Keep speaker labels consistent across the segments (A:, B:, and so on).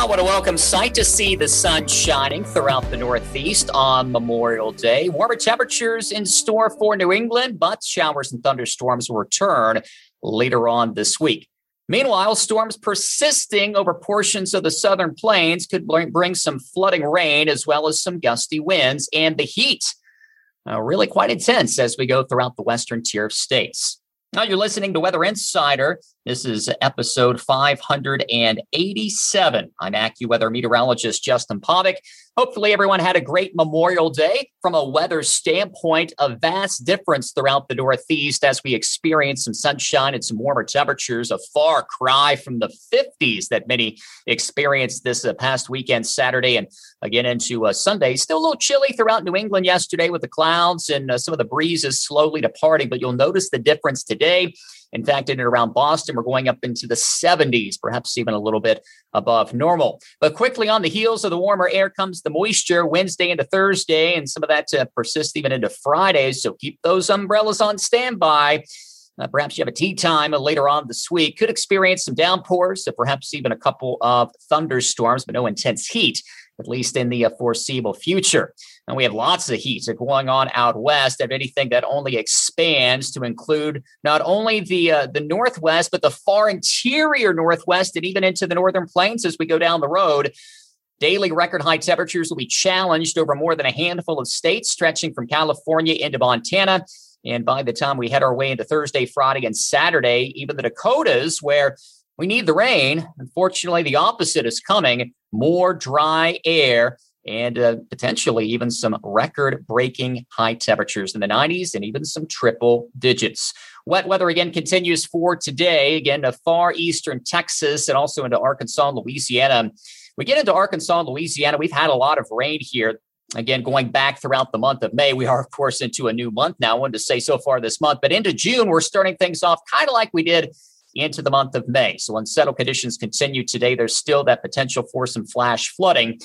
A: Oh, what a welcome sight to see the sun shining throughout the Northeast on Memorial Day. Warmer temperatures in store for New England, but showers and thunderstorms return later on this week. Meanwhile, storms persisting over portions of the southern plains could bring some flooding rain as well as some gusty winds and the heat. Uh, really quite intense as we go throughout the western tier of states. Now you're listening to Weather Insider. This is episode 587. I'm AccuWeather meteorologist Justin Povick. Hopefully, everyone had a great Memorial Day. From a weather standpoint, a vast difference throughout the Northeast as we experience some sunshine and some warmer temperatures, a far cry from the 50s that many experienced this uh, past weekend, Saturday, and again into uh, Sunday. Still a little chilly throughout New England yesterday with the clouds and uh, some of the breezes slowly departing, but you'll notice the difference today. In fact, in and around Boston, we're going up into the 70s, perhaps even a little bit above normal. But quickly on the heels of the warmer air comes the moisture Wednesday into Thursday, and some of that uh, to persist even into Friday. So keep those umbrellas on standby. Uh, perhaps you have a tea time later on this week. Could experience some downpours, so perhaps even a couple of thunderstorms, but no intense heat at least in the uh, foreseeable future. And we have lots of heat going on out west, of anything that only expands to include not only the uh, the northwest, but the far interior northwest, and even into the northern plains as we go down the road. Daily record high temperatures will be challenged over more than a handful of states, stretching from California into Montana. And by the time we head our way into Thursday, Friday, and Saturday, even the Dakotas, where we need the rain. Unfortunately, the opposite is coming more dry air and uh, potentially even some record breaking high temperatures in the 90s and even some triple digits. Wet weather again continues for today, again to far eastern Texas and also into Arkansas and Louisiana. We get into Arkansas and Louisiana, we've had a lot of rain here. Again, going back throughout the month of May, we are, of course, into a new month now. I wanted to say so far this month, but into June, we're starting things off kind of like we did into the month of May. So unsettled conditions continue today. There's still that potential for some flash flooding.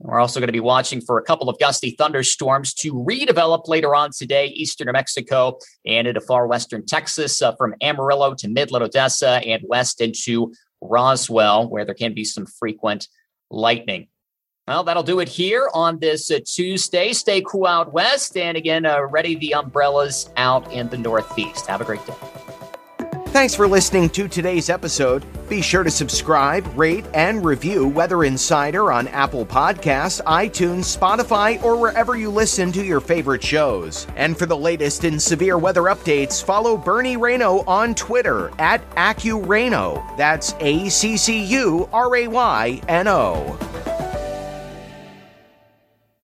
A: We're also going to be watching for a couple of gusty thunderstorms to redevelop later on today, eastern New Mexico and into far western Texas, uh, from Amarillo to Midland, Odessa, and west into Roswell, where there can be some frequent lightning. Well, that'll do it here on this uh, Tuesday. Stay cool out west, and again, uh, ready the umbrellas out in the Northeast. Have a great day.
B: Thanks for listening to today's episode. Be sure to subscribe, rate, and review Weather Insider on Apple Podcasts, iTunes, Spotify, or wherever you listen to your favorite shows. And for the latest in severe weather updates, follow Bernie Rayno on Twitter at AccuRayno. That's A C C U R A Y N O.